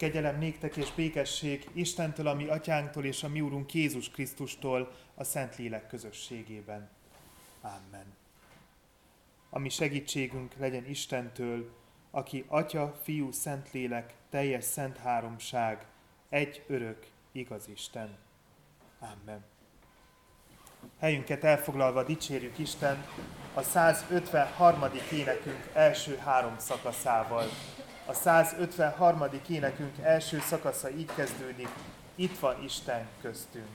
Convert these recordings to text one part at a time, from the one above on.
Kegyelem néktek és békesség Istentől, a mi atyánktól és a mi úrunk Jézus Krisztustól a Szentlélek közösségében. Amen. A mi segítségünk legyen Istentől, aki Atya, Fiú, Szentlélek, teljes szent háromság, egy örök, igaz Isten. Amen. Helyünket elfoglalva dicsérjük Isten a 153. énekünk első három szakaszával. A 153. énekünk első szakasza így kezdődik, itt van Isten köztünk.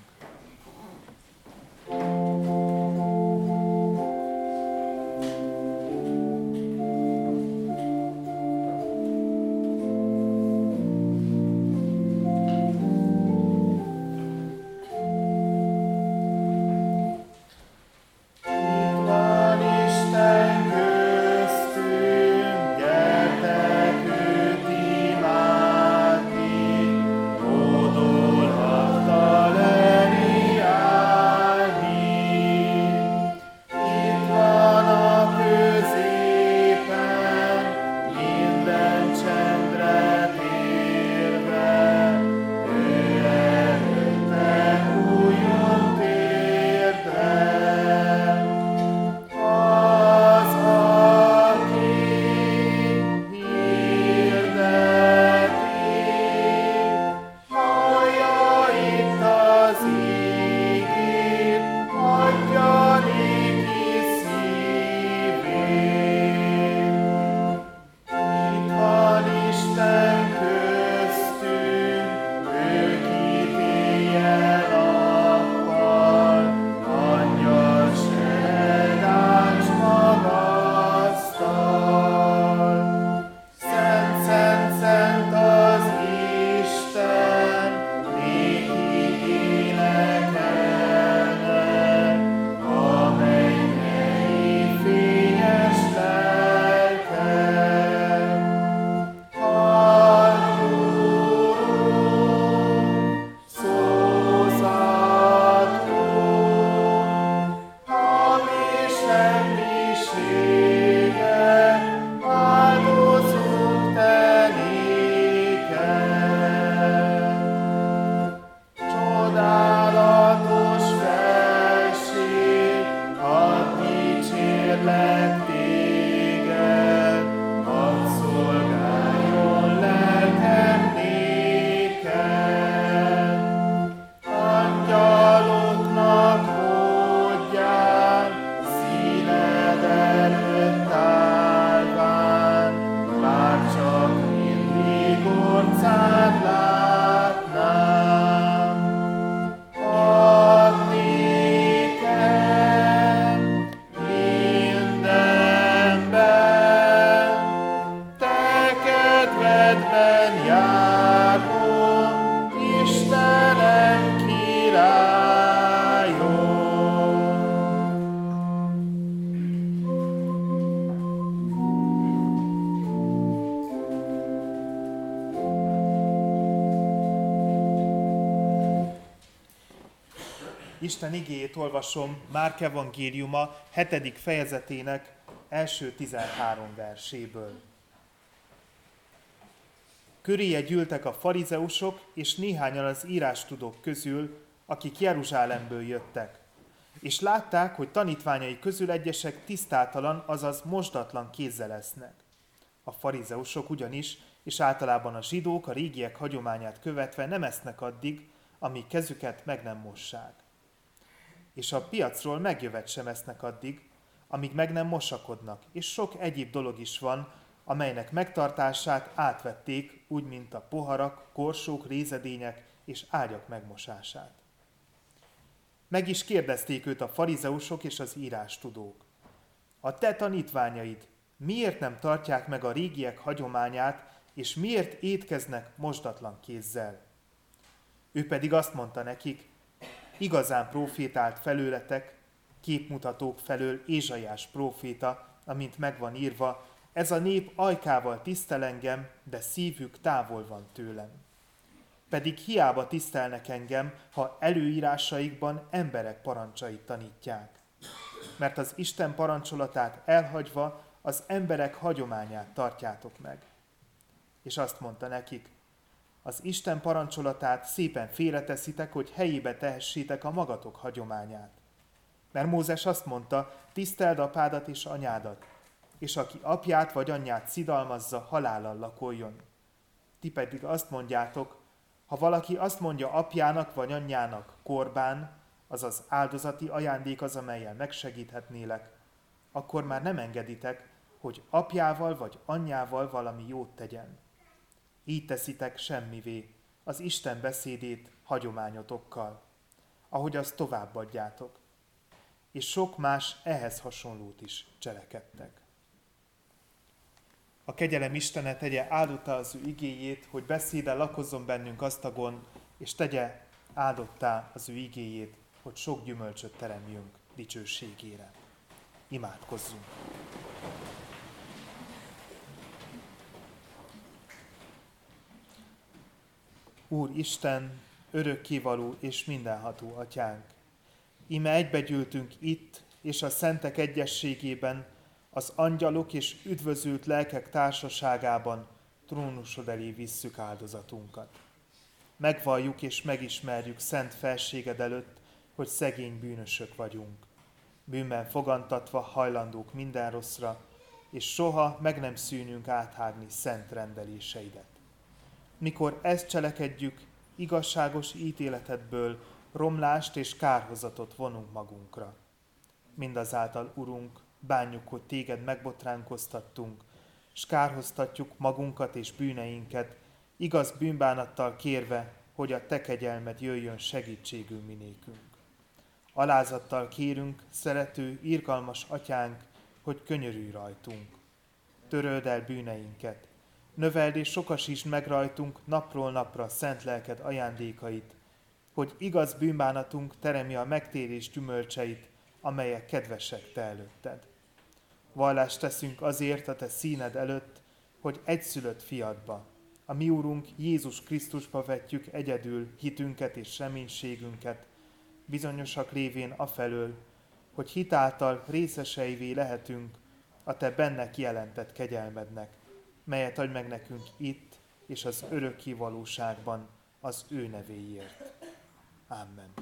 Igéjét olvasom Márk evangéliuma 7. fejezetének első 13 verséből. Köréje gyűltek a farizeusok és néhányan az írástudók közül, akik Jeruzsálemből jöttek, és látták, hogy tanítványai közül egyesek tisztátalan, azaz mosdatlan kézzel lesznek. A farizeusok ugyanis, és általában a zsidók a régiek hagyományát követve nem esznek addig, amíg kezüket meg nem mossák és a piacról megjövet sem esznek addig, amíg meg nem mosakodnak, és sok egyéb dolog is van, amelynek megtartását átvették, úgy, mint a poharak, korsók, rézedények és ágyak megmosását. Meg is kérdezték őt a farizeusok és az írástudók. A te tanítványaid miért nem tartják meg a régiek hagyományát, és miért étkeznek mosdatlan kézzel? Ő pedig azt mondta nekik, igazán profétált felőletek, képmutatók felől Ézsajás proféta, amint megvan írva, ez a nép ajkával tisztel engem, de szívük távol van tőlem. Pedig hiába tisztelnek engem, ha előírásaikban emberek parancsait tanítják. Mert az Isten parancsolatát elhagyva az emberek hagyományát tartjátok meg. És azt mondta nekik, Az Isten parancsolatát szépen félreteszitek, hogy helyébe tehessétek a magatok hagyományát. Mert Mózes azt mondta, tiszteld apádat és anyádat, és aki apját vagy anyját szidalmazza, halállal lakoljon. Ti pedig azt mondjátok, ha valaki azt mondja apjának vagy anyjának, korbán, azaz áldozati ajándék az, amelyel megsegíthetnélek, akkor már nem engeditek, hogy apjával vagy anyjával valami jót tegyen. Így teszitek semmivé az Isten beszédét hagyományotokkal, ahogy azt továbbadjátok. És sok más ehhez hasonlót is cselekedtek. A kegyelem Istene tegye áldotta az ő igéjét, hogy beszéde lakozzon bennünk asztagon, és tegye áldottá az ő igéjét, hogy sok gyümölcsöt teremjünk dicsőségére. Imádkozzunk! Úr Isten, örökkévaló és mindenható atyánk, ime egybegyűltünk itt és a szentek egyességében, az angyalok és üdvözült lelkek társaságában trónusod elé visszük áldozatunkat. Megvalljuk és megismerjük szent felséged előtt, hogy szegény bűnösök vagyunk. Bűnben fogantatva hajlandók minden rosszra, és soha meg nem szűnünk áthágni szent rendeléseidet. Mikor ezt cselekedjük, igazságos ítéletedből romlást és kárhozatot vonunk magunkra. Mindazáltal, Urunk, bánjuk, hogy téged megbotránkoztattunk, s kárhoztatjuk magunkat és bűneinket, igaz bűnbánattal kérve, hogy a te kegyelmed jöjjön segítségül minékünk. Alázattal kérünk, szerető, irgalmas atyánk, hogy könyörülj rajtunk. Töröld el bűneinket, növeld és sokasítsd meg rajtunk napról napra szent lelked ajándékait, hogy igaz bűnbánatunk teremje a megtérés gyümölcseit, amelyek kedvesek te előtted. Vallást teszünk azért a te színed előtt, hogy egyszülött fiadba, a mi úrunk Jézus Krisztusba vetjük egyedül hitünket és reménységünket, bizonyosak lévén afelől, hogy hitáltal részeseivé lehetünk a te benne kijelentett kegyelmednek, melyet adj meg nekünk itt és az örökké valóságban az ő nevéért. Amen.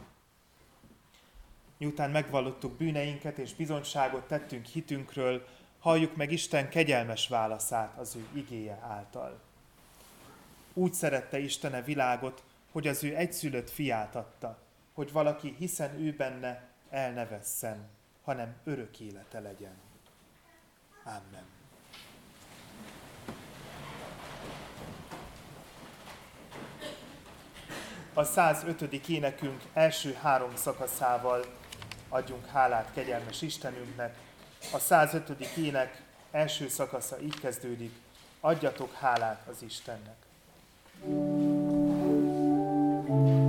Miután megvallottuk bűneinket és bizonyságot tettünk hitünkről, halljuk meg Isten kegyelmes válaszát az ő igéje által. Úgy szerette Istene világot, hogy az ő egyszülött fiát adta, hogy valaki, hiszen ő benne, el ne vesszen, hanem örök élete legyen. Amen. A 105. énekünk első három szakaszával adjunk hálát kegyelmes Istenünknek. A 105. ének első szakasza így kezdődik, adjatok hálát az Istennek. thank you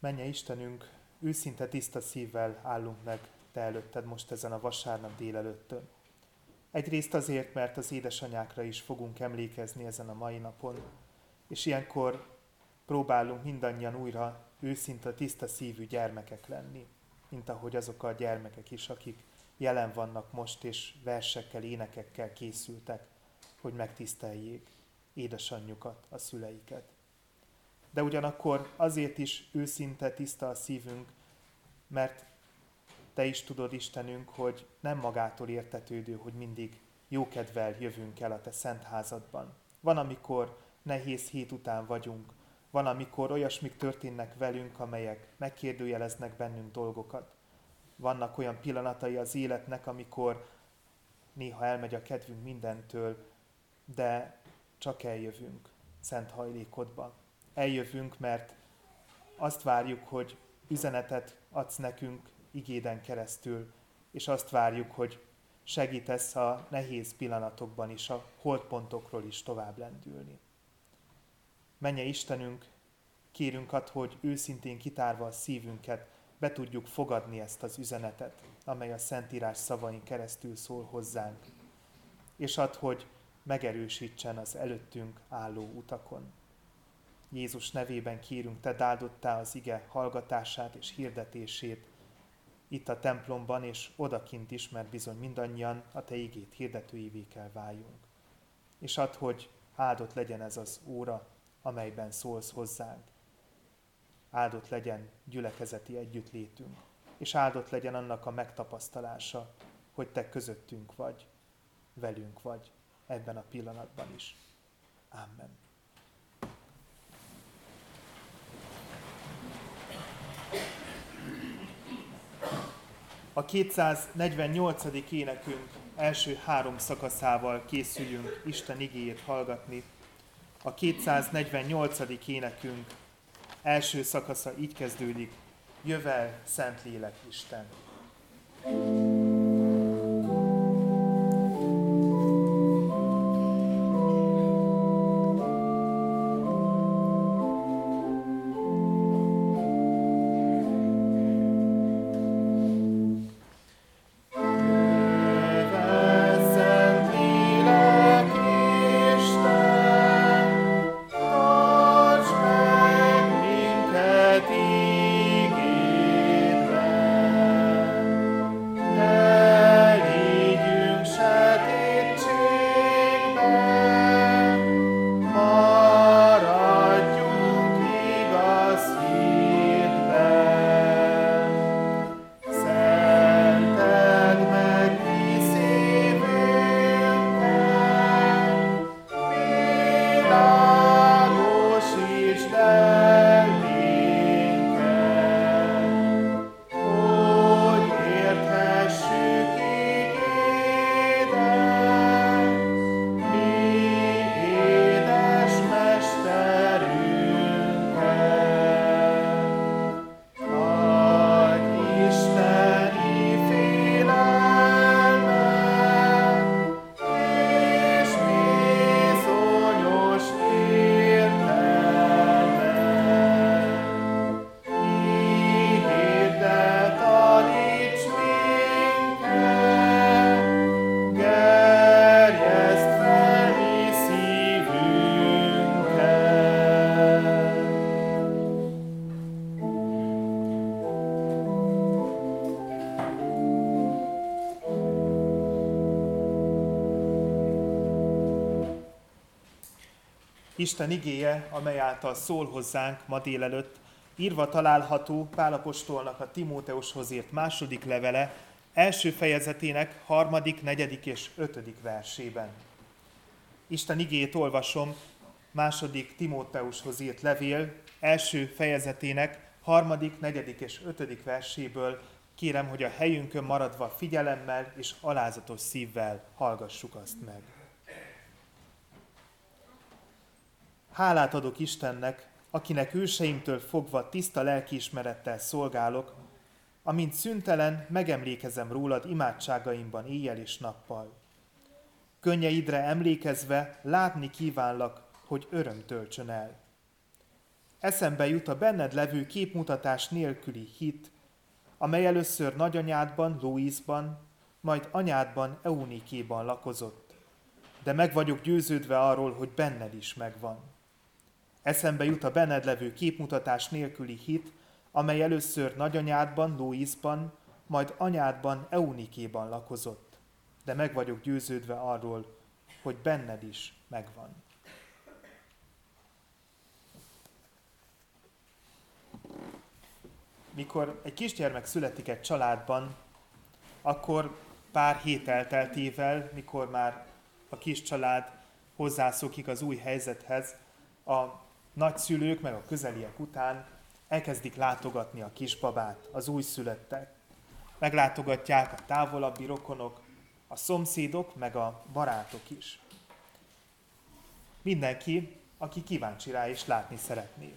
Menje Istenünk, őszinte tiszta szívvel állunk meg Te előtted most ezen a vasárnap délelőttön. Egyrészt azért, mert az édesanyákra is fogunk emlékezni ezen a mai napon, és ilyenkor próbálunk mindannyian újra őszinte, tiszta szívű gyermekek lenni, mint ahogy azok a gyermekek is, akik jelen vannak most, és versekkel, énekekkel készültek, hogy megtiszteljék édesanyjukat, a szüleiket. De ugyanakkor azért is őszinte, tiszta a szívünk, mert te is tudod, Istenünk, hogy nem magától értetődő, hogy mindig jókedvel jövünk el a te szent házadban. Van, amikor nehéz hét után vagyunk, van, amikor olyasmik történnek velünk, amelyek megkérdőjeleznek bennünk dolgokat. Vannak olyan pillanatai az életnek, amikor néha elmegy a kedvünk mindentől, de csak eljövünk szent hajlékodba. Eljövünk, mert azt várjuk, hogy üzenetet adsz nekünk igéden keresztül, és azt várjuk, hogy segítesz a nehéz pillanatokban is, a holdpontokról is tovább lendülni. Menje Istenünk, kérünk ad, hogy őszintén kitárva a szívünket be tudjuk fogadni ezt az üzenetet, amely a Szentírás szavain keresztül szól hozzánk, és ad, hogy megerősítsen az előttünk álló utakon. Jézus nevében kérünk, Te áldottál az ige hallgatását és hirdetését, itt a templomban és odakint is, mert bizony mindannyian a Te igét hirdetőivé kell váljunk. És add, hogy áldott legyen ez az óra, amelyben szólsz hozzánk. Áldott legyen gyülekezeti együttlétünk, és áldott legyen annak a megtapasztalása, hogy Te közöttünk vagy, velünk vagy ebben a pillanatban is. Amen. A 248. énekünk első három szakaszával készüljünk Isten igéjét hallgatni. A 248. énekünk első szakasza így kezdődik, Jövel Szentlélek Isten. thank you Isten igéje, amely által szól hozzánk ma délelőtt, írva található Pálapostolnak a Timóteushoz írt második levele, első fejezetének harmadik, negyedik és ötödik versében. Isten igét olvasom második Timóteushoz írt levél első fejezetének harmadik, negyedik és ötödik verséből. Kérem, hogy a helyünkön maradva figyelemmel és alázatos szívvel hallgassuk azt meg. Hálát adok Istennek, akinek őseimtől fogva tiszta lelkiismerettel szolgálok, amint szüntelen megemlékezem rólad imádságaimban éjjel és nappal. Könnyeidre emlékezve látni kívánlak, hogy öröm töltsön el. Eszembe jut a benned levő képmutatás nélküli hit, amely először nagyanyádban, Louisban, majd anyádban, Eunikéban lakozott. De meg vagyok győződve arról, hogy benned is megvan. Eszembe jut a benned levő képmutatás nélküli hit, amely először nagyanyádban, Louisban, majd anyádban, Eunikéban lakozott. De meg vagyok győződve arról, hogy benned is megvan. Mikor egy kisgyermek születik egy családban, akkor pár hét elteltével, mikor már a kis család hozzászokik az új helyzethez, a nagyszülők meg a közeliek után elkezdik látogatni a kisbabát, az újszülöttet. Meglátogatják a távolabbi rokonok, a szomszédok, meg a barátok is. Mindenki, aki kíváncsi rá és látni szeretné.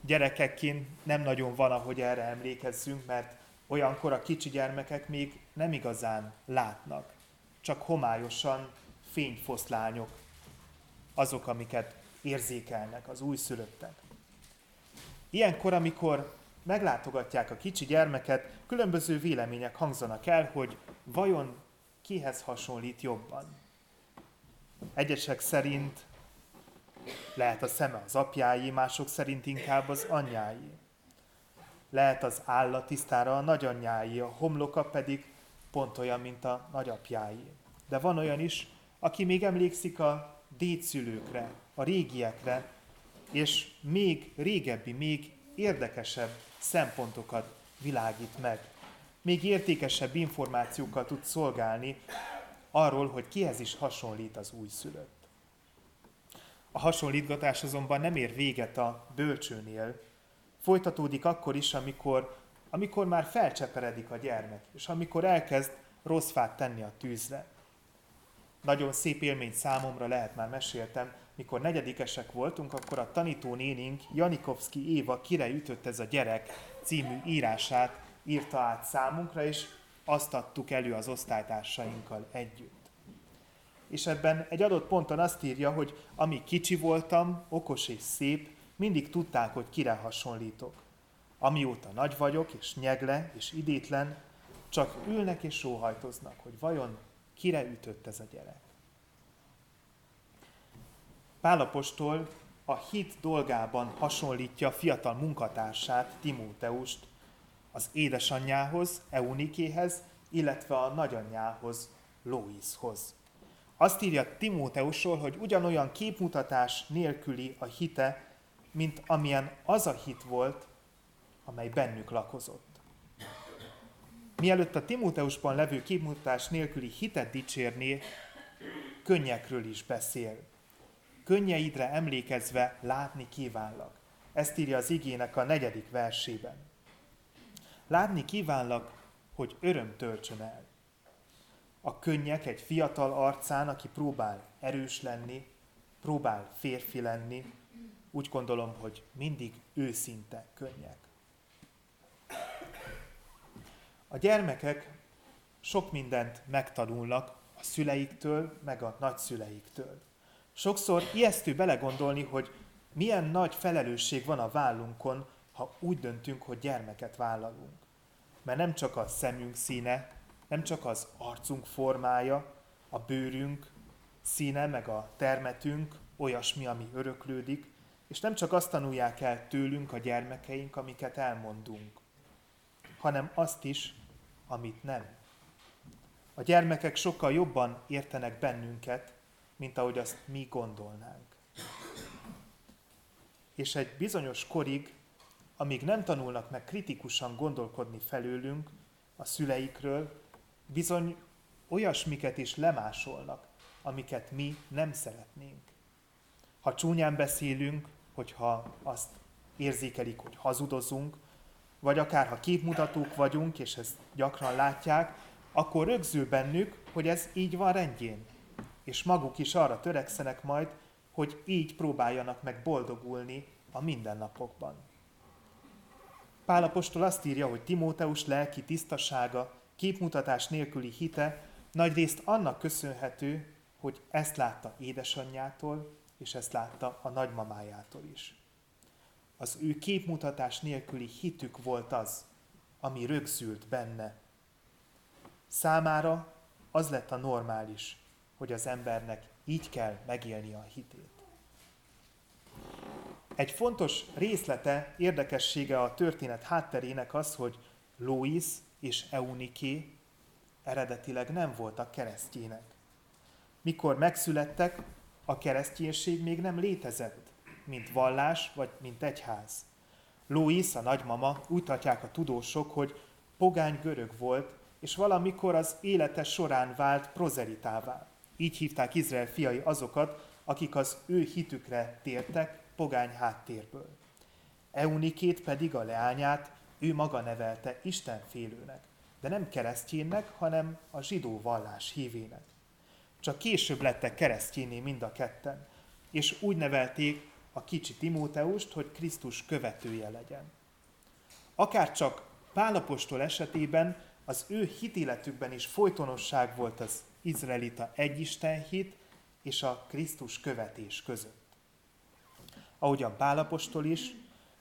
Gyerekekként nem nagyon van, ahogy erre emlékezzünk, mert olyankor a kicsi gyermekek még nem igazán látnak, csak homályosan fényfoszlányok azok, amiket érzékelnek az újszülöttek. Ilyenkor, amikor meglátogatják a kicsi gyermeket, különböző vélemények hangzanak el, hogy vajon kihez hasonlít jobban. Egyesek szerint lehet a szeme az apjáé, mások szerint inkább az anyjáé. Lehet az álla tisztára a nagyanyjáé, a homloka pedig pont olyan, mint a nagyapjáé. De van olyan is, aki még emlékszik a dédszülőkre, a régiekre, és még régebbi, még érdekesebb szempontokat világít meg. Még értékesebb információkkal tud szolgálni arról, hogy kihez is hasonlít az újszülött. A hasonlítgatás azonban nem ér véget a bölcsőnél. Folytatódik akkor is, amikor, amikor már felcseperedik a gyermek, és amikor elkezd rossz fát tenni a tűzre. Nagyon szép élmény számomra lehet már meséltem, mikor negyedikesek voltunk, akkor a tanító nénink Janikovszki Éva Kire ütött ez a gyerek című írását írta át számunkra, és azt adtuk elő az osztálytársainkkal együtt. És ebben egy adott ponton azt írja, hogy ami kicsi voltam, okos és szép, mindig tudták, hogy kire hasonlítok. Amióta nagy vagyok, és nyegle, és idétlen, csak ülnek és sóhajtoznak, hogy vajon kire ütött ez a gyerek. Pálapostól a hit dolgában hasonlítja a fiatal munkatársát, Timóteust, az édesanyjához, Eunikéhez, illetve a nagyanyjához, Loishoz. Azt írja Timóteusról, hogy ugyanolyan képmutatás nélküli a hite, mint amilyen az a hit volt, amely bennük lakozott. Mielőtt a Timóteusban levő képmutatás nélküli hitet dicsérné, könnyekről is beszél könnyeidre emlékezve látni kívánlak. Ezt írja az igének a negyedik versében. Látni kívánlak, hogy öröm töltsön el. A könnyek egy fiatal arcán, aki próbál erős lenni, próbál férfi lenni, úgy gondolom, hogy mindig őszinte könnyek. A gyermekek sok mindent megtanulnak a szüleiktől, meg a nagyszüleiktől. Sokszor ijesztő belegondolni, hogy milyen nagy felelősség van a vállunkon, ha úgy döntünk, hogy gyermeket vállalunk. Mert nem csak a szemünk színe, nem csak az arcunk formája, a bőrünk színe, meg a termetünk olyasmi, ami öröklődik, és nem csak azt tanulják el tőlünk a gyermekeink, amiket elmondunk, hanem azt is, amit nem. A gyermekek sokkal jobban értenek bennünket, mint ahogy azt mi gondolnánk. És egy bizonyos korig, amíg nem tanulnak meg kritikusan gondolkodni felőlünk, a szüleikről, bizony olyasmiket is lemásolnak, amiket mi nem szeretnénk. Ha csúnyán beszélünk, hogyha azt érzékelik, hogy hazudozunk, vagy akár ha képmutatók vagyunk, és ezt gyakran látják, akkor rögzül bennük, hogy ez így van rendjén, és maguk is arra törekszenek majd, hogy így próbáljanak meg boldogulni a mindennapokban. Pálapostól azt írja, hogy Timóteus lelki tisztasága, képmutatás nélküli hite nagyrészt annak köszönhető, hogy ezt látta édesanyjától, és ezt látta a nagymamájától is. Az ő képmutatás nélküli hitük volt az, ami rögzült benne. Számára az lett a normális, hogy az embernek így kell megélni a hitét. Egy fontos részlete, érdekessége a történet hátterének az, hogy Lois és Euniké eredetileg nem voltak keresztjének. Mikor megszülettek, a kereszténység még nem létezett, mint vallás vagy mint egyház. Louis, a nagymama, úgy tartják a tudósok, hogy pogány görög volt, és valamikor az élete során vált prozelitává. Így hívták Izrael fiai azokat, akik az ő hitükre tértek pogány háttérből. Eunikét pedig a leányát ő maga nevelte Isten félőnek, de nem keresztjénnek, hanem a zsidó vallás hívének. Csak később lettek keresztjéné mind a ketten, és úgy nevelték a kicsi Timóteust, hogy Krisztus követője legyen. Akár csak Pálapostól esetében az ő hitéletükben is folytonosság volt az izraelita egyisten hit és a Krisztus követés között. Ahogyan Pálapostól is,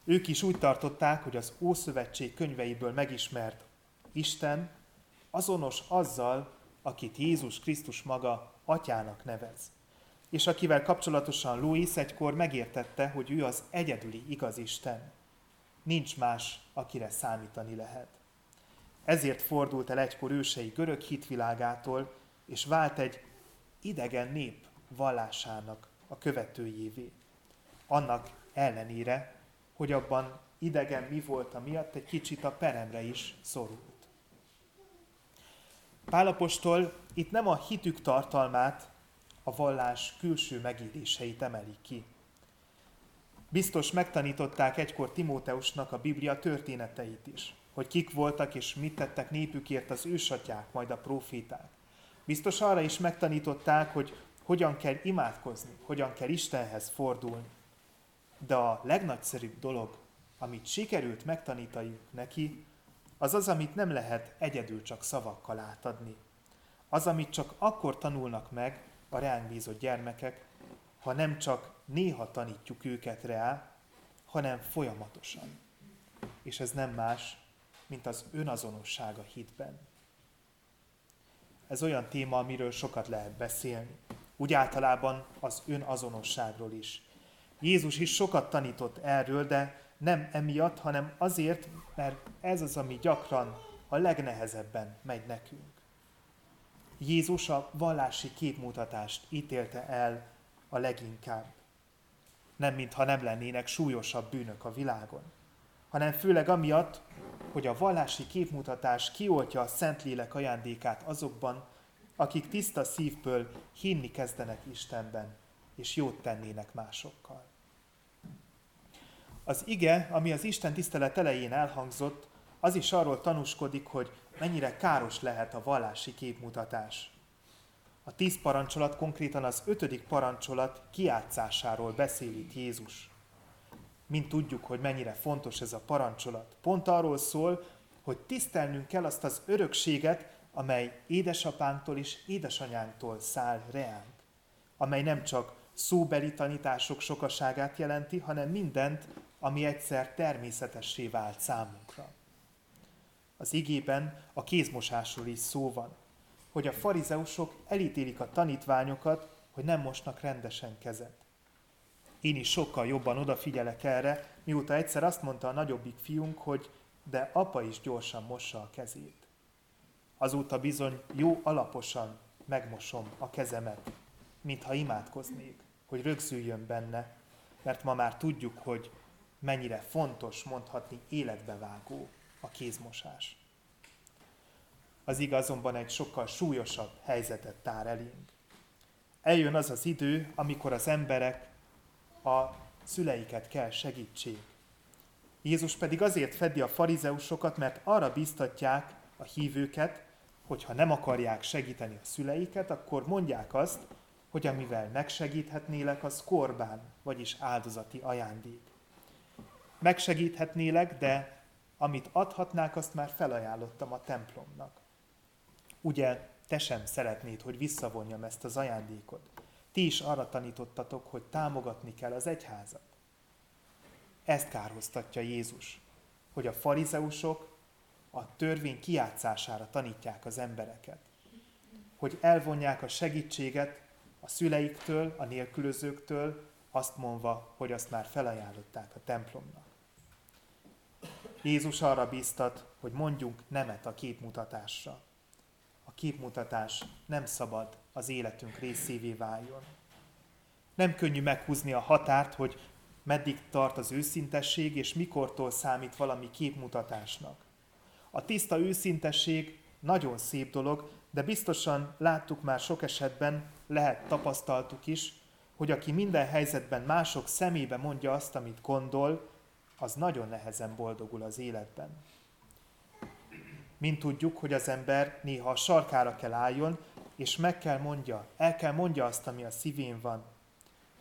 ők is úgy tartották, hogy az Ószövetség könyveiből megismert Isten azonos azzal, akit Jézus Krisztus maga atyának nevez és akivel kapcsolatosan Louis egykor megértette, hogy ő az egyedüli igaz Isten. Nincs más, akire számítani lehet. Ezért fordult el egykor ősei görög hitvilágától, és vált egy idegen nép vallásának a követőjévé. Annak ellenére, hogy abban idegen mi volt, miatt egy kicsit a peremre is szorult. Pálapostól itt nem a hitük tartalmát, a vallás külső megéléseit emelik ki. Biztos megtanították egykor Timóteusnak a Biblia történeteit is, hogy kik voltak és mit tettek népükért az ősatyák, majd a proféták. Biztos arra is megtanították, hogy hogyan kell imádkozni, hogyan kell Istenhez fordulni. De a legnagyszerűbb dolog, amit sikerült megtanítaniuk neki, az az, amit nem lehet egyedül csak szavakkal átadni. Az, amit csak akkor tanulnak meg, a ránk bízott gyermekek, ha nem csak néha tanítjuk őket rá, hanem folyamatosan. És ez nem más, mint az önazonosság a hitben. Ez olyan téma, amiről sokat lehet beszélni. Úgy általában az önazonosságról is. Jézus is sokat tanított erről, de nem emiatt, hanem azért, mert ez az, ami gyakran a legnehezebben megy nekünk. Jézus a vallási képmutatást ítélte el a leginkább. Nem mintha nem lennének súlyosabb bűnök a világon, hanem főleg amiatt, hogy a vallási képmutatás kioltja a Szentlélek ajándékát azokban, akik tiszta szívből hinni kezdenek Istenben, és jót tennének másokkal. Az ige, ami az Isten tisztelet elején elhangzott, az is arról tanúskodik, hogy mennyire káros lehet a vallási képmutatás. A tíz parancsolat konkrétan az ötödik parancsolat kiátszásáról beszél itt Jézus. Mint tudjuk, hogy mennyire fontos ez a parancsolat. Pont arról szól, hogy tisztelnünk kell azt az örökséget, amely édesapánktól és édesanyánktól száll reánk, amely nem csak szóbeli tanítások sokaságát jelenti, hanem mindent, ami egyszer természetessé vált számunkra. Az igében a kézmosásról is szó van, hogy a farizeusok elítélik a tanítványokat, hogy nem mosnak rendesen kezet. Én is sokkal jobban odafigyelek erre, mióta egyszer azt mondta a nagyobbik fiunk, hogy de apa is gyorsan mossa a kezét. Azóta bizony jó alaposan megmosom a kezemet, mintha imádkoznék, hogy rögzüljön benne, mert ma már tudjuk, hogy mennyire fontos mondhatni életbevágó a kézmosás. Az igazonban egy sokkal súlyosabb helyzetet tár elénk. Eljön az az idő, amikor az emberek a szüleiket kell segítség. Jézus pedig azért fedi a farizeusokat, mert arra biztatják a hívőket, hogy ha nem akarják segíteni a szüleiket, akkor mondják azt, hogy amivel megsegíthetnélek, az korbán, vagyis áldozati ajándék. Megsegíthetnélek, de amit adhatnák, azt már felajánlottam a templomnak. Ugye te sem szeretnéd, hogy visszavonjam ezt az ajándékot. Ti is arra tanítottatok, hogy támogatni kell az egyházat. Ezt kárhoztatja Jézus, hogy a farizeusok a törvény kiátszására tanítják az embereket. Hogy elvonják a segítséget a szüleiktől, a nélkülözőktől, azt mondva, hogy azt már felajánlották a templomnak. Jézus arra bíztat, hogy mondjunk nemet a képmutatásra. A képmutatás nem szabad az életünk részévé váljon. Nem könnyű meghúzni a határt, hogy meddig tart az őszintesség, és mikortól számít valami képmutatásnak. A tiszta őszintesség nagyon szép dolog, de biztosan láttuk már sok esetben, lehet tapasztaltuk is, hogy aki minden helyzetben mások szemébe mondja azt, amit gondol, az nagyon nehezen boldogul az életben. Mint tudjuk, hogy az ember néha a sarkára kell álljon, és meg kell mondja, el kell mondja azt, ami a szívén van.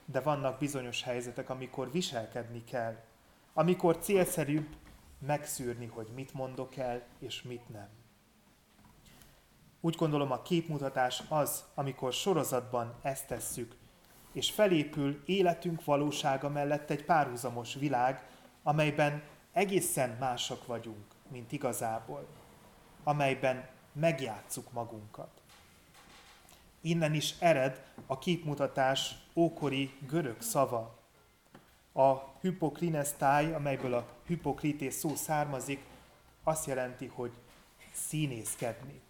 De vannak bizonyos helyzetek, amikor viselkedni kell, amikor célszerűbb megszűrni, hogy mit mondok el, és mit nem. Úgy gondolom a képmutatás az, amikor sorozatban ezt tesszük, és felépül életünk valósága mellett egy párhuzamos világ, amelyben egészen mások vagyunk, mint igazából, amelyben megjátszuk magunkat. Innen is ered a képmutatás ókori görög szava. A hypokrinesztáj, amelyből a hypokrités szó származik, azt jelenti, hogy színészkedni.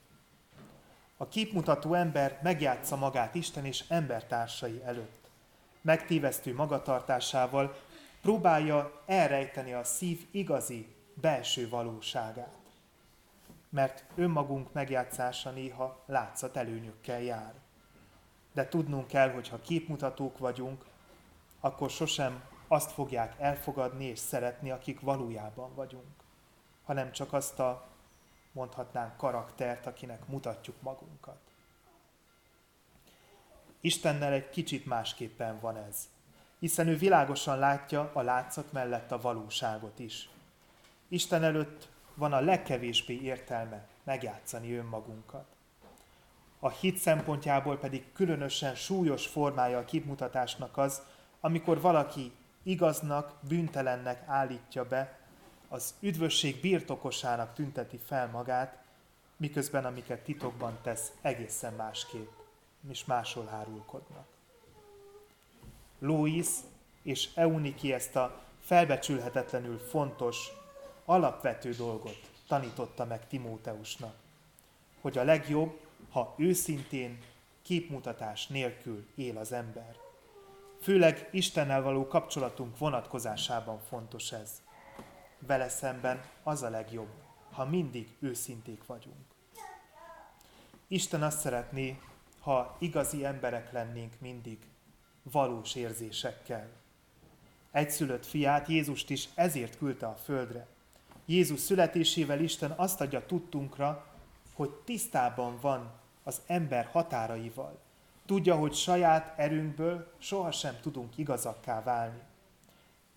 A képmutató ember megjátsza magát Isten és embertársai előtt. Megtévesztő magatartásával próbálja elrejteni a szív igazi, belső valóságát. Mert önmagunk megjátszása néha látszat előnyökkel jár. De tudnunk kell, hogy ha képmutatók vagyunk, akkor sosem azt fogják elfogadni és szeretni, akik valójában vagyunk, hanem csak azt a, mondhatnánk, karaktert, akinek mutatjuk magunkat. Istennel egy kicsit másképpen van ez hiszen ő világosan látja a látszat mellett a valóságot is. Isten előtt van a legkevésbé értelme megjátszani önmagunkat. A hit szempontjából pedig különösen súlyos formája a képmutatásnak az, amikor valaki igaznak, bűntelennek állítja be, az üdvösség birtokosának tünteti fel magát, miközben amiket titokban tesz egészen másképp, és máshol hárulkodnak. Louis és Euniki ezt a felbecsülhetetlenül fontos, alapvető dolgot tanította meg Timóteusnak, hogy a legjobb, ha őszintén, képmutatás nélkül él az ember. Főleg Istennel való kapcsolatunk vonatkozásában fontos ez. Vele szemben az a legjobb, ha mindig őszinték vagyunk. Isten azt szeretné, ha igazi emberek lennénk mindig, valós érzésekkel. Egyszülött fiát, Jézust is ezért küldte a földre. Jézus születésével Isten azt adja tudtunkra, hogy tisztában van az ember határaival. Tudja, hogy saját erőnkből sohasem tudunk igazakká válni.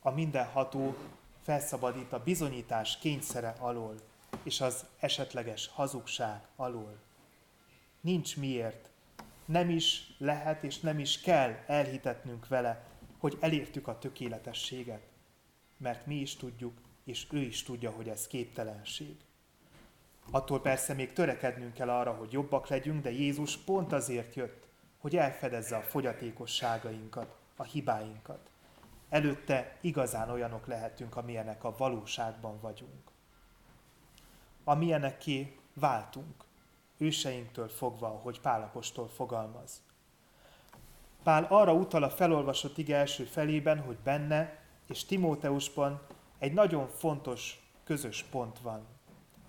A mindenható felszabadít a bizonyítás kényszere alól, és az esetleges hazugság alól. Nincs miért nem is lehet és nem is kell elhitetnünk vele, hogy elértük a tökéletességet. Mert mi is tudjuk, és ő is tudja, hogy ez képtelenség. Attól persze még törekednünk kell arra, hogy jobbak legyünk, de Jézus pont azért jött, hogy elfedezze a fogyatékosságainkat, a hibáinkat. Előtte igazán olyanok lehetünk, amilyenek a valóságban vagyunk. Amilyenekké váltunk őseinktől fogva, hogy Pálapostól fogalmaz. Pál arra utal a felolvasott ige első felében, hogy benne és Timóteusban egy nagyon fontos közös pont van.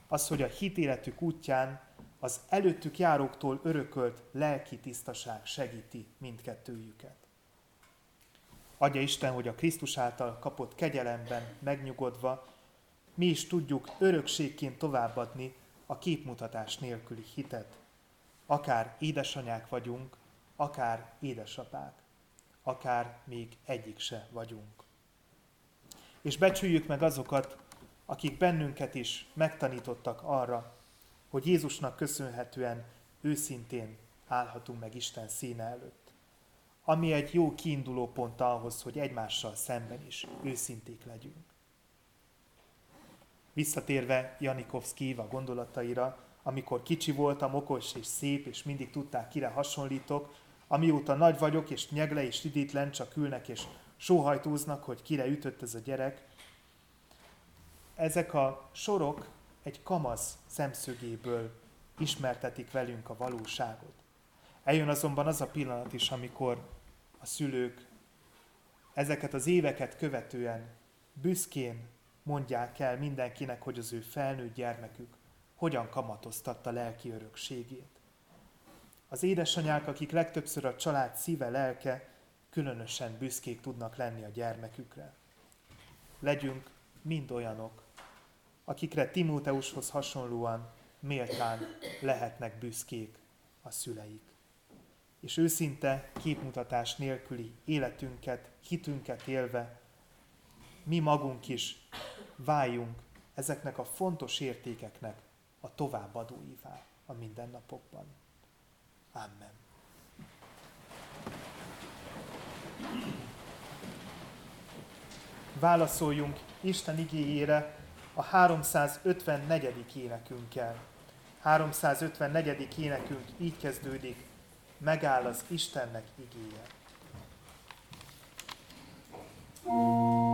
Az, hogy a hitéletük útján az előttük járóktól örökölt lelki tisztaság segíti mindkettőjüket. Adja Isten, hogy a Krisztus által kapott kegyelemben megnyugodva mi is tudjuk örökségként továbbadni a képmutatás nélküli hitet. Akár édesanyák vagyunk, akár édesapák, akár még egyik se vagyunk. És becsüljük meg azokat, akik bennünket is megtanítottak arra, hogy Jézusnak köszönhetően őszintén állhatunk meg Isten színe előtt. Ami egy jó kiinduló pont ahhoz, hogy egymással szemben is őszinték legyünk. Visszatérve Janikovszki a gondolataira, amikor kicsi voltam, okos és szép, és mindig tudták, kire hasonlítok, amióta nagy vagyok, és nyegle és idítlen csak ülnek és sóhajtóznak, hogy kire ütött ez a gyerek. Ezek a sorok egy kamasz szemszögéből ismertetik velünk a valóságot. Eljön azonban az a pillanat is, amikor a szülők ezeket az éveket követően büszkén mondják el mindenkinek, hogy az ő felnőtt gyermekük hogyan kamatoztatta lelki örökségét. Az édesanyák, akik legtöbbször a család szíve, lelke, különösen büszkék tudnak lenni a gyermekükre. Legyünk mind olyanok, akikre Timóteushoz hasonlóan méltán lehetnek büszkék a szüleik. És őszinte képmutatás nélküli életünket, hitünket élve, mi magunk is váljunk ezeknek a fontos értékeknek a továbbadóivá a mindennapokban. Amen. Válaszoljunk Isten igéjére a 354. énekünkkel. 354. énekünk így kezdődik, megáll az Istennek igéje. thank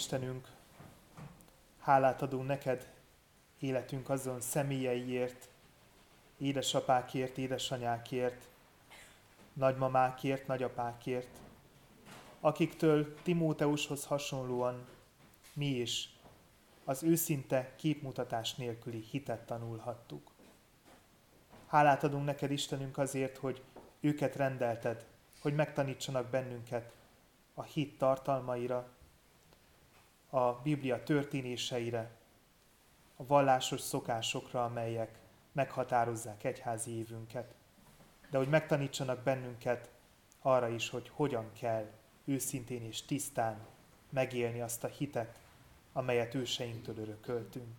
Istenünk, hálát adunk neked életünk azon személyeiért, édesapákért, édesanyákért, nagymamákért, nagyapákért, akiktől Timóteushoz hasonlóan mi is az őszinte képmutatás nélküli hitet tanulhattuk. Hálát adunk neked, Istenünk, azért, hogy őket rendelted, hogy megtanítsanak bennünket a hit tartalmaira, a Biblia történéseire, a vallásos szokásokra, amelyek meghatározzák egyházi évünket, de hogy megtanítsanak bennünket arra is, hogy hogyan kell őszintén és tisztán megélni azt a hitet, amelyet őseinktől örököltünk.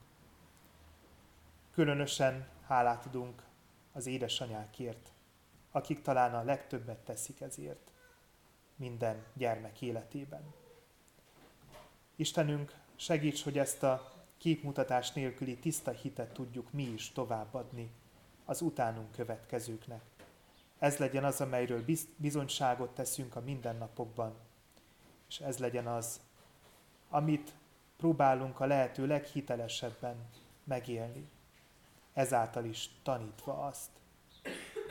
Különösen hálát adunk az édesanyákért, akik talán a legtöbbet teszik ezért minden gyermek életében. Istenünk, segíts, hogy ezt a képmutatás nélküli tiszta hitet tudjuk mi is továbbadni az utánunk következőknek. Ez legyen az, amelyről bizonyságot teszünk a mindennapokban, és ez legyen az, amit próbálunk a lehető leghitelesebben megélni, ezáltal is tanítva azt.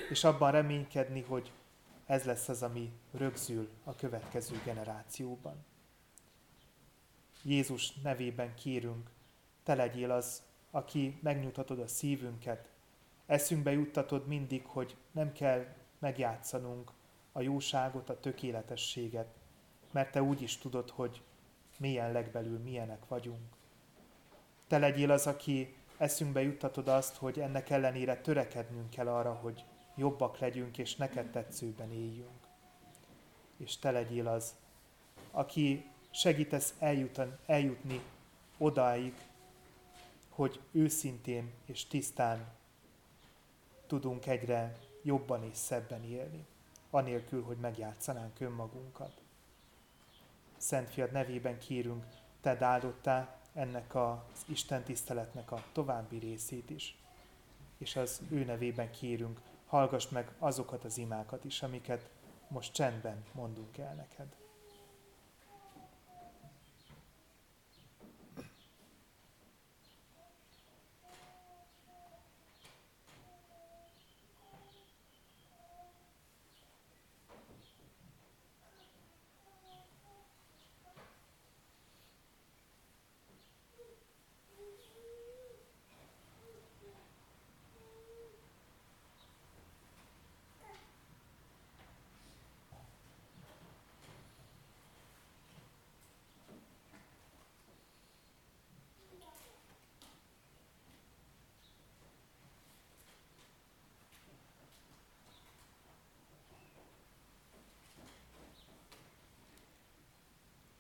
És abban reménykedni, hogy ez lesz az, ami rögzül a következő generációban. Jézus nevében kérünk, te legyél az, aki megnyugtatod a szívünket. Eszünkbe juttatod mindig, hogy nem kell megjátszanunk a jóságot, a tökéletességet, mert te úgy is tudod, hogy milyen legbelül milyenek vagyunk. Te legyél az, aki eszünkbe juttatod azt, hogy ennek ellenére törekednünk kell arra, hogy jobbak legyünk, és neked tetszőben éljünk. És te legyél az, aki segítesz eljutan, eljutni odáig, hogy őszintén és tisztán tudunk egyre jobban és szebben élni, anélkül, hogy megjátszanánk önmagunkat. Szent Fiad nevében kérünk, te áldottá ennek az Isten tiszteletnek a további részét is. És az ő nevében kérünk, hallgass meg azokat az imákat is, amiket most csendben mondunk el neked.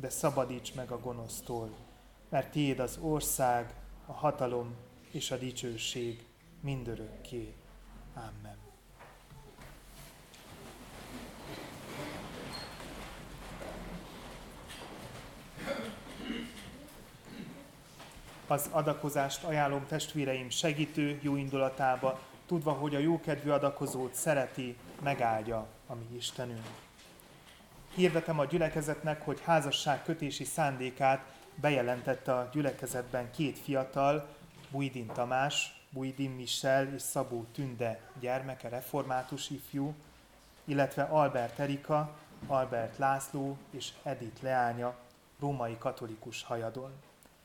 de szabadíts meg a gonosztól, mert tiéd az ország, a hatalom és a dicsőség mindörökké. Amen. Az adakozást ajánlom testvéreim segítő jó indulatába, tudva, hogy a jókedvű adakozót szereti, megáldja a mi Istenünk. Hirdetem a gyülekezetnek, hogy házasság kötési szándékát bejelentette a gyülekezetben két fiatal, Bujdin Tamás, Bujdin Michel és Szabó Tünde gyermeke, református ifjú, illetve Albert Erika, Albert László és Edith Leánya, római katolikus hajadon.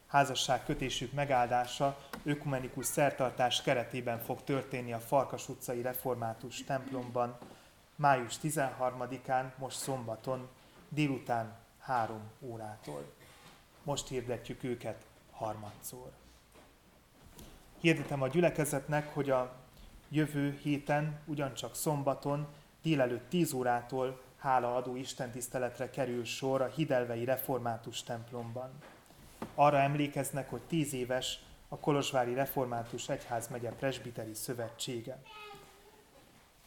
Házasság kötésük megáldása ökumenikus szertartás keretében fog történni a Farkas utcai református templomban, május 13-án, most szombaton, délután 3 órától. Most hirdetjük őket harmadszor. Hirdetem a gyülekezetnek, hogy a jövő héten, ugyancsak szombaton, délelőtt 10 órától hálaadó istentiszteletre kerül sor a Hidelvei Református templomban. Arra emlékeznek, hogy 10 éves a Kolozsvári Református Egyházmegye Presbiteri Szövetsége.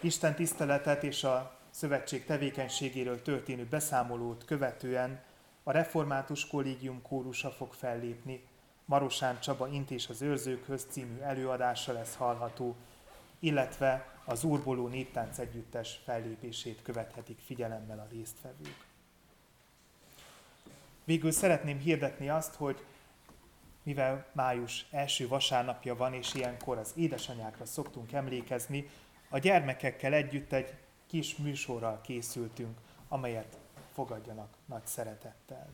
Isten tiszteletet és a szövetség tevékenységéről történő beszámolót követően a Református Kollégium kórusa fog fellépni, Marosán Csaba Intés az őrzőkhöz című előadása lesz hallható, illetve az Úrboló Néptánc Együttes fellépését követhetik figyelemmel a résztvevők. Végül szeretném hirdetni azt, hogy mivel május első vasárnapja van, és ilyenkor az édesanyákra szoktunk emlékezni, a gyermekekkel együtt egy kis műsorral készültünk, amelyet fogadjanak nagy szeretettel.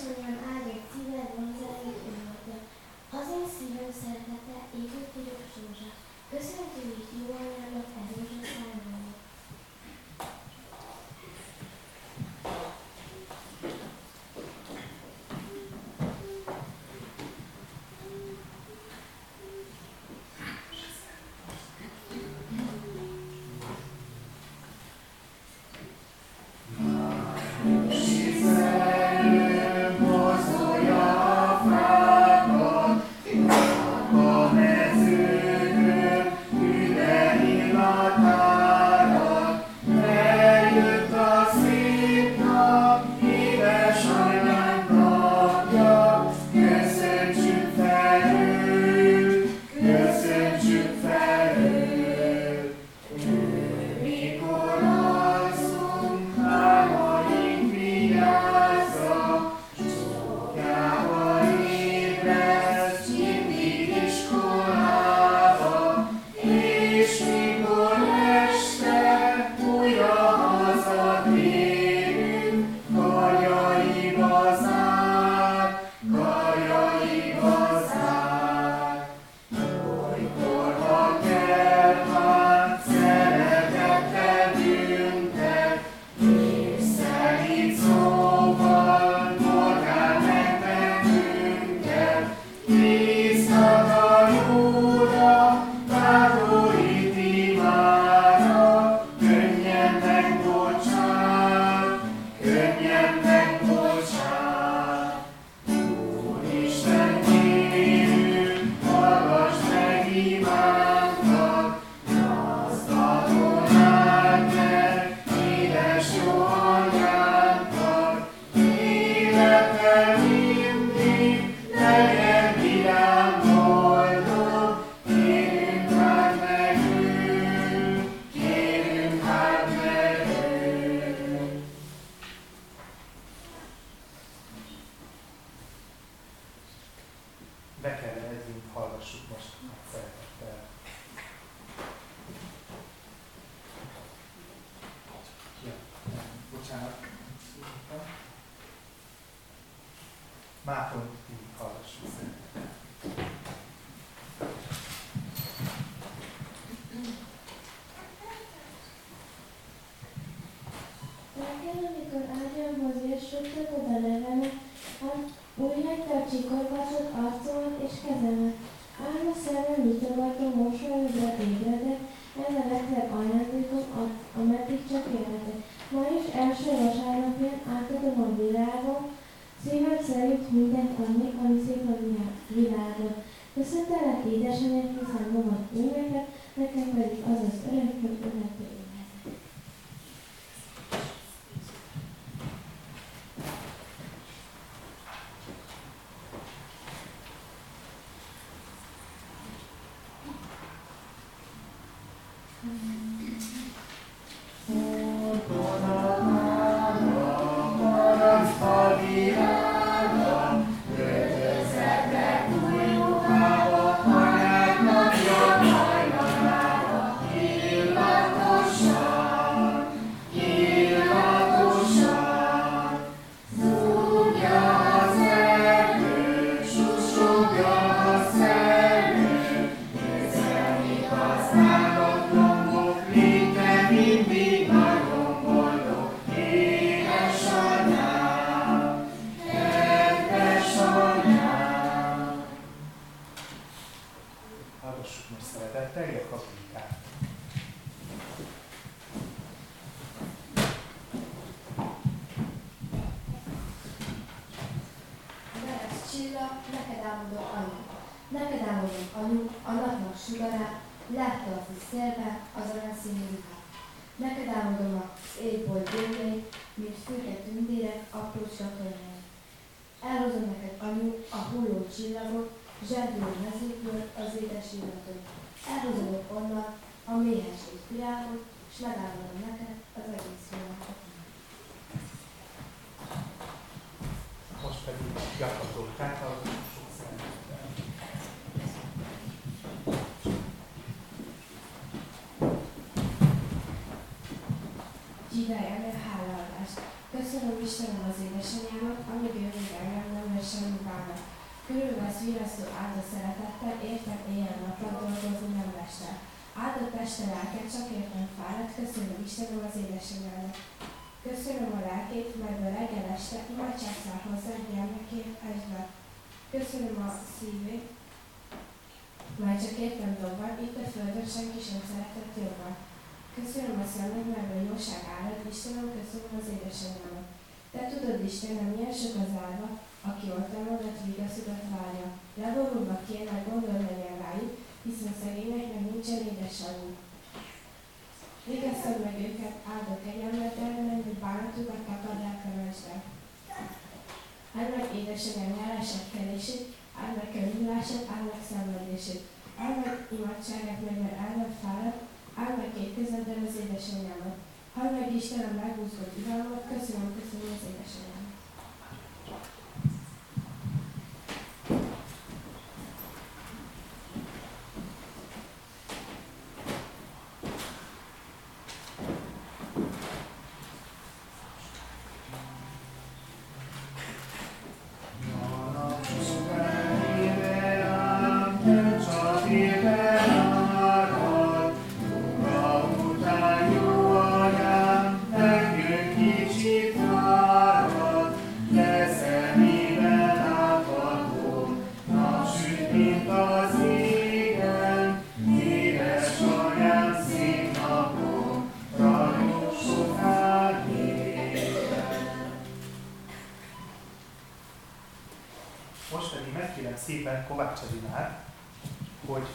Köszönöm áldott szíved vonzai önmagad. Az én szívem szeretete égő piros rózsa. Köszöntő így jó anyám, legyen az érsőtök, Neked álmodom az égbolt gyöngyeit, mint főke tündérek, apró csatornái. Elhozom neked anyu a hulló csillagot, zsendülő mezőkből az édes illatot. Elhozom onnan a méhes virágot, és megálmodom neked az egész világot. Most pedig gyakorlókát hallgassuk sok szeretettel. Csípelj elő hálaadást. Köszönöm Istenem az édesanyámat, amíg ő még engem nem vesz semmi bánat. Körülvesz virasztó áldott szeretettel, értem éjjel-nappal dolgozni nem vestel. Áldott este lelket, csak értem fáradt, köszönöm Istenem az édesanyámat. Köszönöm a lelkét, mert a reggel este imádság száll hozzá gyermekért egybe. Köszönöm a szívét, mert csak értem dobban, itt a földön senki sem szeretett jobban. Köszönöm a szemed, mert a jóság árad, Istenem, köszönöm az édesanyámat. Te tudod, Istenem, milyen sok az álva, aki ott támogat, vigaszodat várja. Leborulva kéne, gondol legyen rájuk, hiszen szegényeknek nincsen édesanyjuk. Vigasztad meg őket, áldott kegyelmet elmenni, hogy bánatukat tapad el kövesbe. Áld meg édesanyám járását kelését, áld meg könyvülását, áld meg szenvedését. Áld meg imádságát, mert elment fáradt, áld meg két kezeddel az édesanyámat. Halld meg Istenem meghúzott iralmat, köszönöm, köszönöm az édesanyámat. Megkérem szépen Kovács Edinát, hogy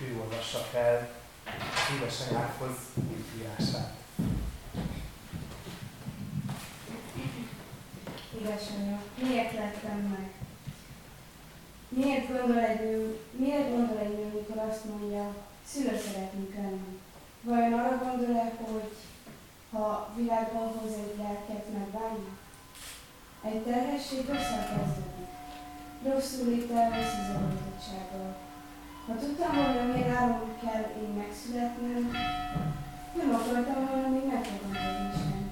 ő olvassa fel az édesanyákhoz írását. Édesanyja, miért lettem meg? Miért gondol egy miért gondol egy nő, mikor azt mondja, szülő szeretnék lenni? Vajon arra gondol-e, hogy ha világban hoz egy lelket, megbánja? Egy terhesség kezdődik. Rosszul lép el rossz izomatottsággal. Ha tudtam volna, milyen áron kell én megszületnem, nem akartam volna még megfogadni Isten.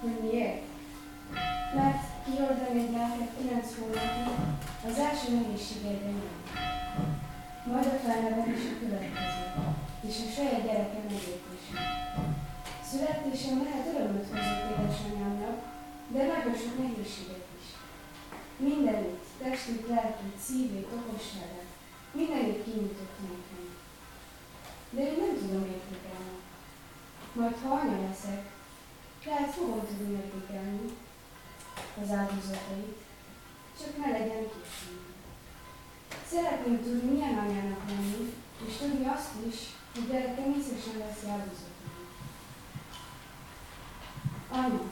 Hogy miért? Mert kihordani egy lelket 9 hónapig az első nehézségedben jön. Majd a felnevelés a következő, és a saját gyereke megértése. Születésem lehet örömöt hozott édesanyámnak, de nagyon sok nehézséget. Mindenütt, testét, lelkét, szívét, okosságát, mindenütt kinyújtott nekem. De én nem tudom értékelni. Majd ha anya leszek, lehet fogom tudni értékelni az áldozatait, csak ne legyen későn. Szeretném tudni, milyen anyának lenni, és tudni azt is, hogy gyerekem észre sem veszi áldozatait. Anya,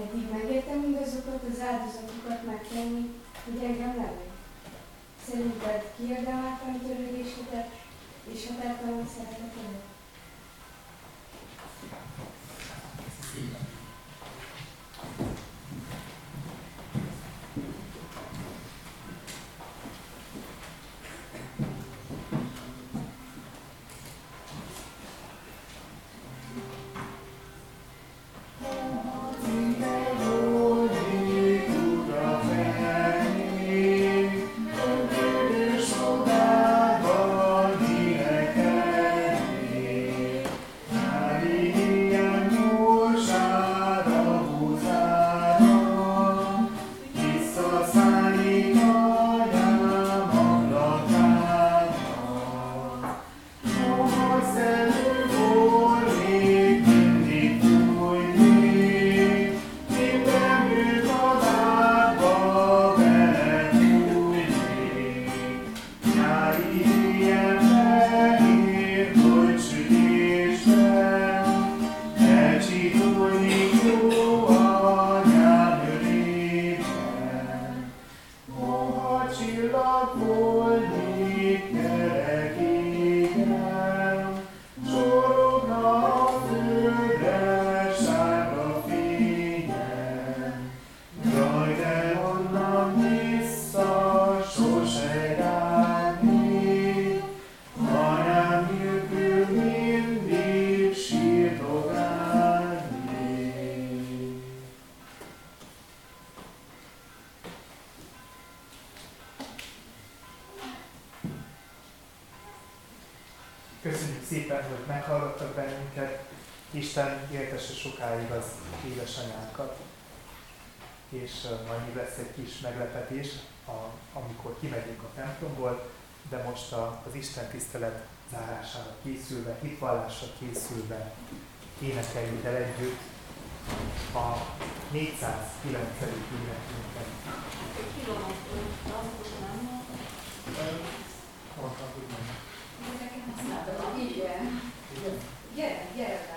eddig megértem mindazokat az áldozatokat megtenni, hogy engem leveg. Szerinted kiérdemeltem törődésedet és határtalan szeretetedet? Éltesse sokáig az édesanyánkat. És majd még lesz egy kis meglepetés, a, amikor kimegyünk a templomból, de most a, az Isten tisztelet zárására készülve, hitvallásra készülve énekeljük el együtt a 409. énekünket. Mondtam, hogy nem. Igen. Gyere. Gyere.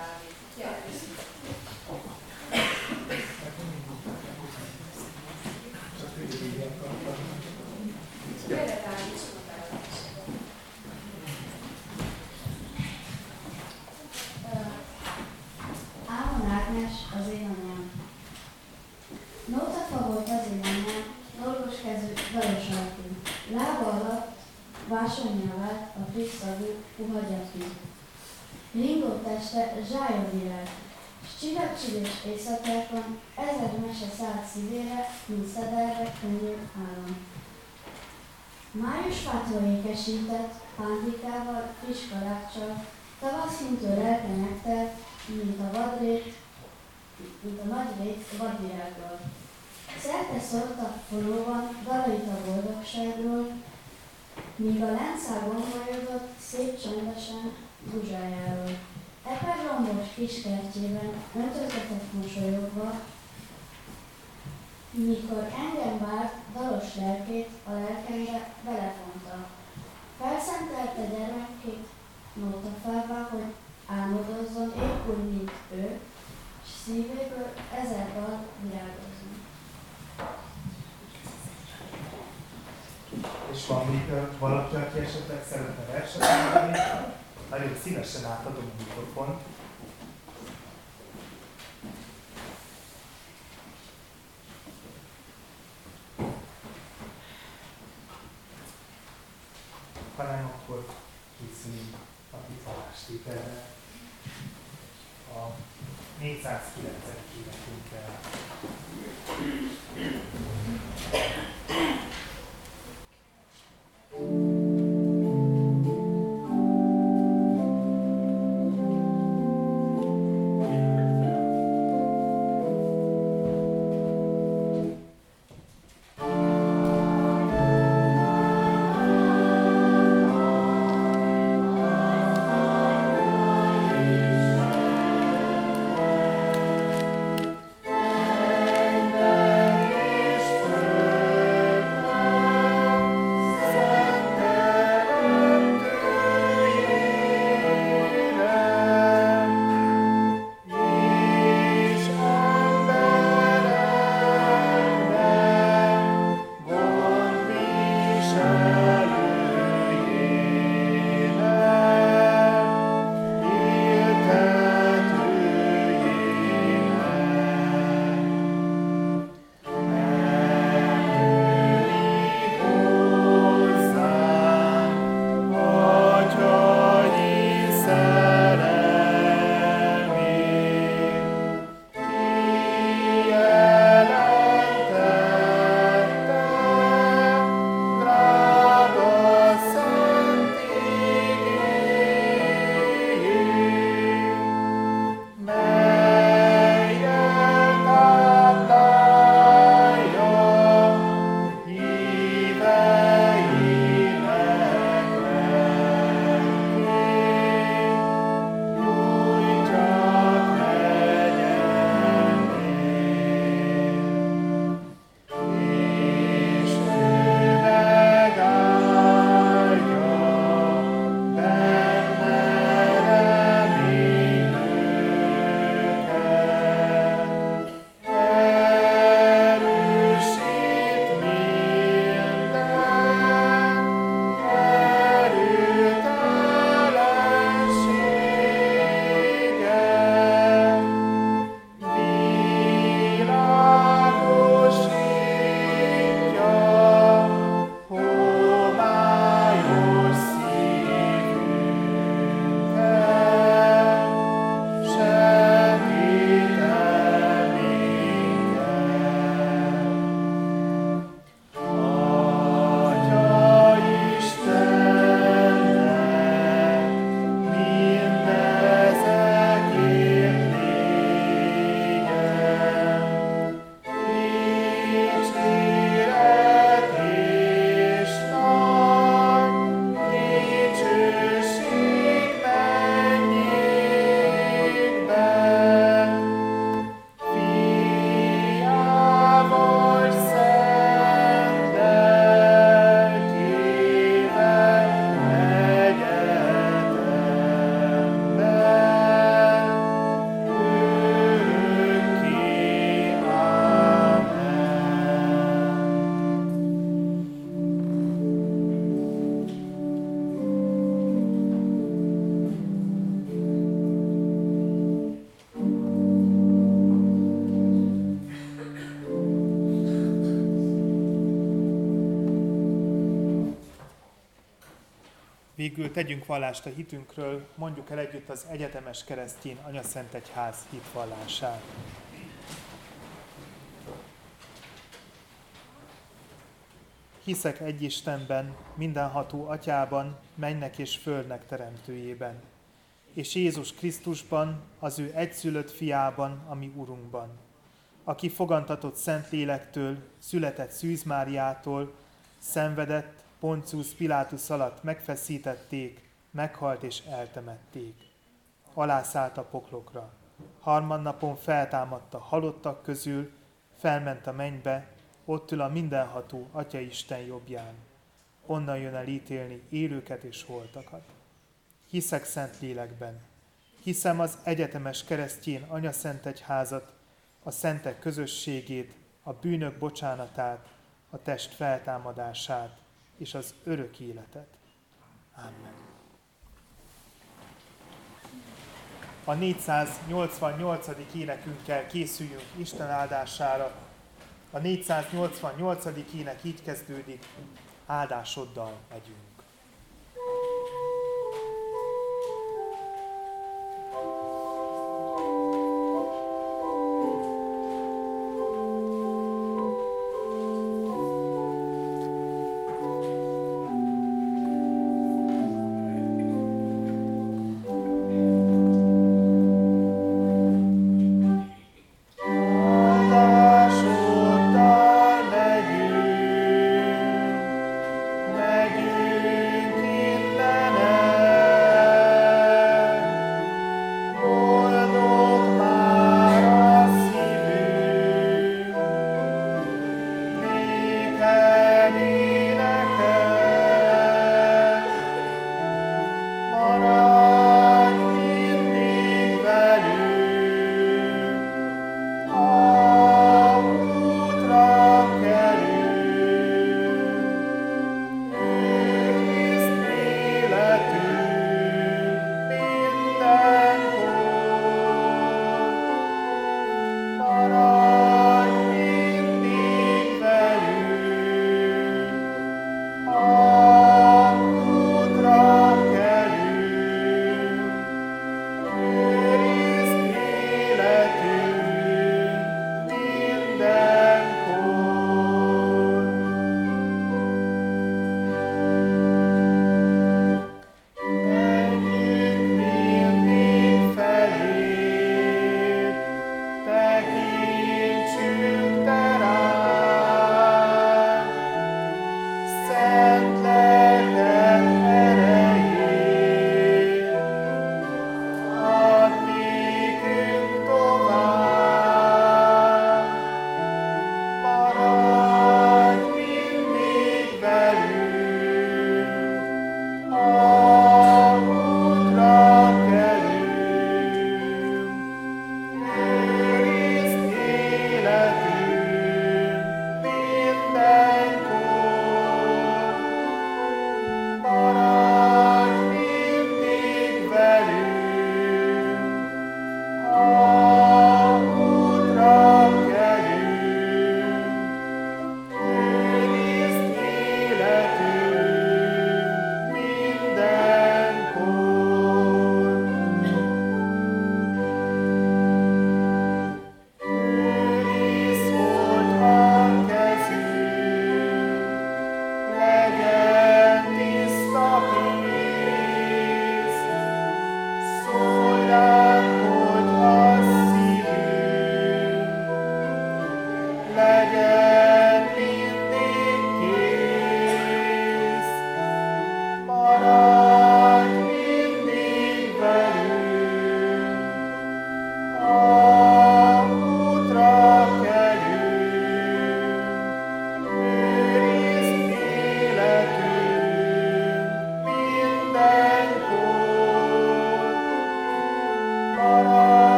Gyere, Dávid, sokat Ámon Ágnes az én anyám. Nótafa volt az én anyám, dolgos kezű, dalos alakú. Lába alatt vásonyja vált a friss szagú, puha gyapjú. Ringó teste zsája virág, s csillagcsillés éjszakákon ezer mese szállt szívére, mint szederre könnyű állam. Májusfától ékesített, pántikával, friss kaláccsal, tavaszintől lelke megtelt, mint a vadrét, mint a nagyrét vadvirággal. Szerte szórtak forróban dalait a boldogságról, míg a lánccal gombolyodott szép csendesen buzsájáról. Eper lombos kis kertjében öltöztetett mosolyogva, mikor engem várt, dalos lelkét a lelkembe belefonta. Felszentelte gyermekkét nóta felvá, hogy álmodozzon épp úgy, mint ő, és szívéből ezer dal virágozzon. És van még valaki, aki esetleg szeretne verset nagyon szívesen átadom a mikrofont. Ha nem, akkor készülünk a titulástételre. A 409. énekünkkel. Végül tegyünk vallást a hitünkről, mondjuk el együtt az egyetemes keresztény Anyaszent Egyház hitvallását. Hiszek egy Istenben, mindenható atyában, mennek és földnek teremtőjében, és Jézus Krisztusban, az ő egyszülött fiában, ami Urunkban, aki fogantatott Szent Lélektől, született Szűz Máriától, szenvedett, Poncius Pilátus alatt megfeszítették, meghalt és eltemették. Alászállt a poklokra. Harmadnapon feltámadta halottak közül, felment a mennybe, ott ül a mindenható Atya Isten jobbján. Onnan jön el ítélni élőket és holtakat. Hiszek szent lélekben. Hiszem az egyetemes keresztjén Anya Szent Egyházat, a szentek közösségét, a bűnök bocsánatát, a test feltámadását és az örök életet. Amen. A 488. énekünkkel készüljünk Isten áldására. A 488. ének így kezdődik, áldásoddal megyünk.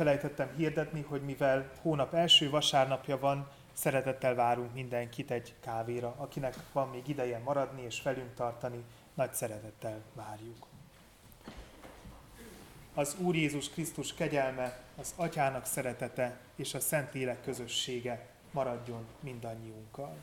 Elfelejtettem hirdetni, hogy mivel hónap első vasárnapja van, szeretettel várunk mindenkit egy kávéra. Akinek van még ideje maradni és velünk tartani, nagy szeretettel várjuk. Az Úr Jézus Krisztus kegyelme, az Atyának szeretete és a Szentlélek közössége maradjon mindannyiunkkal.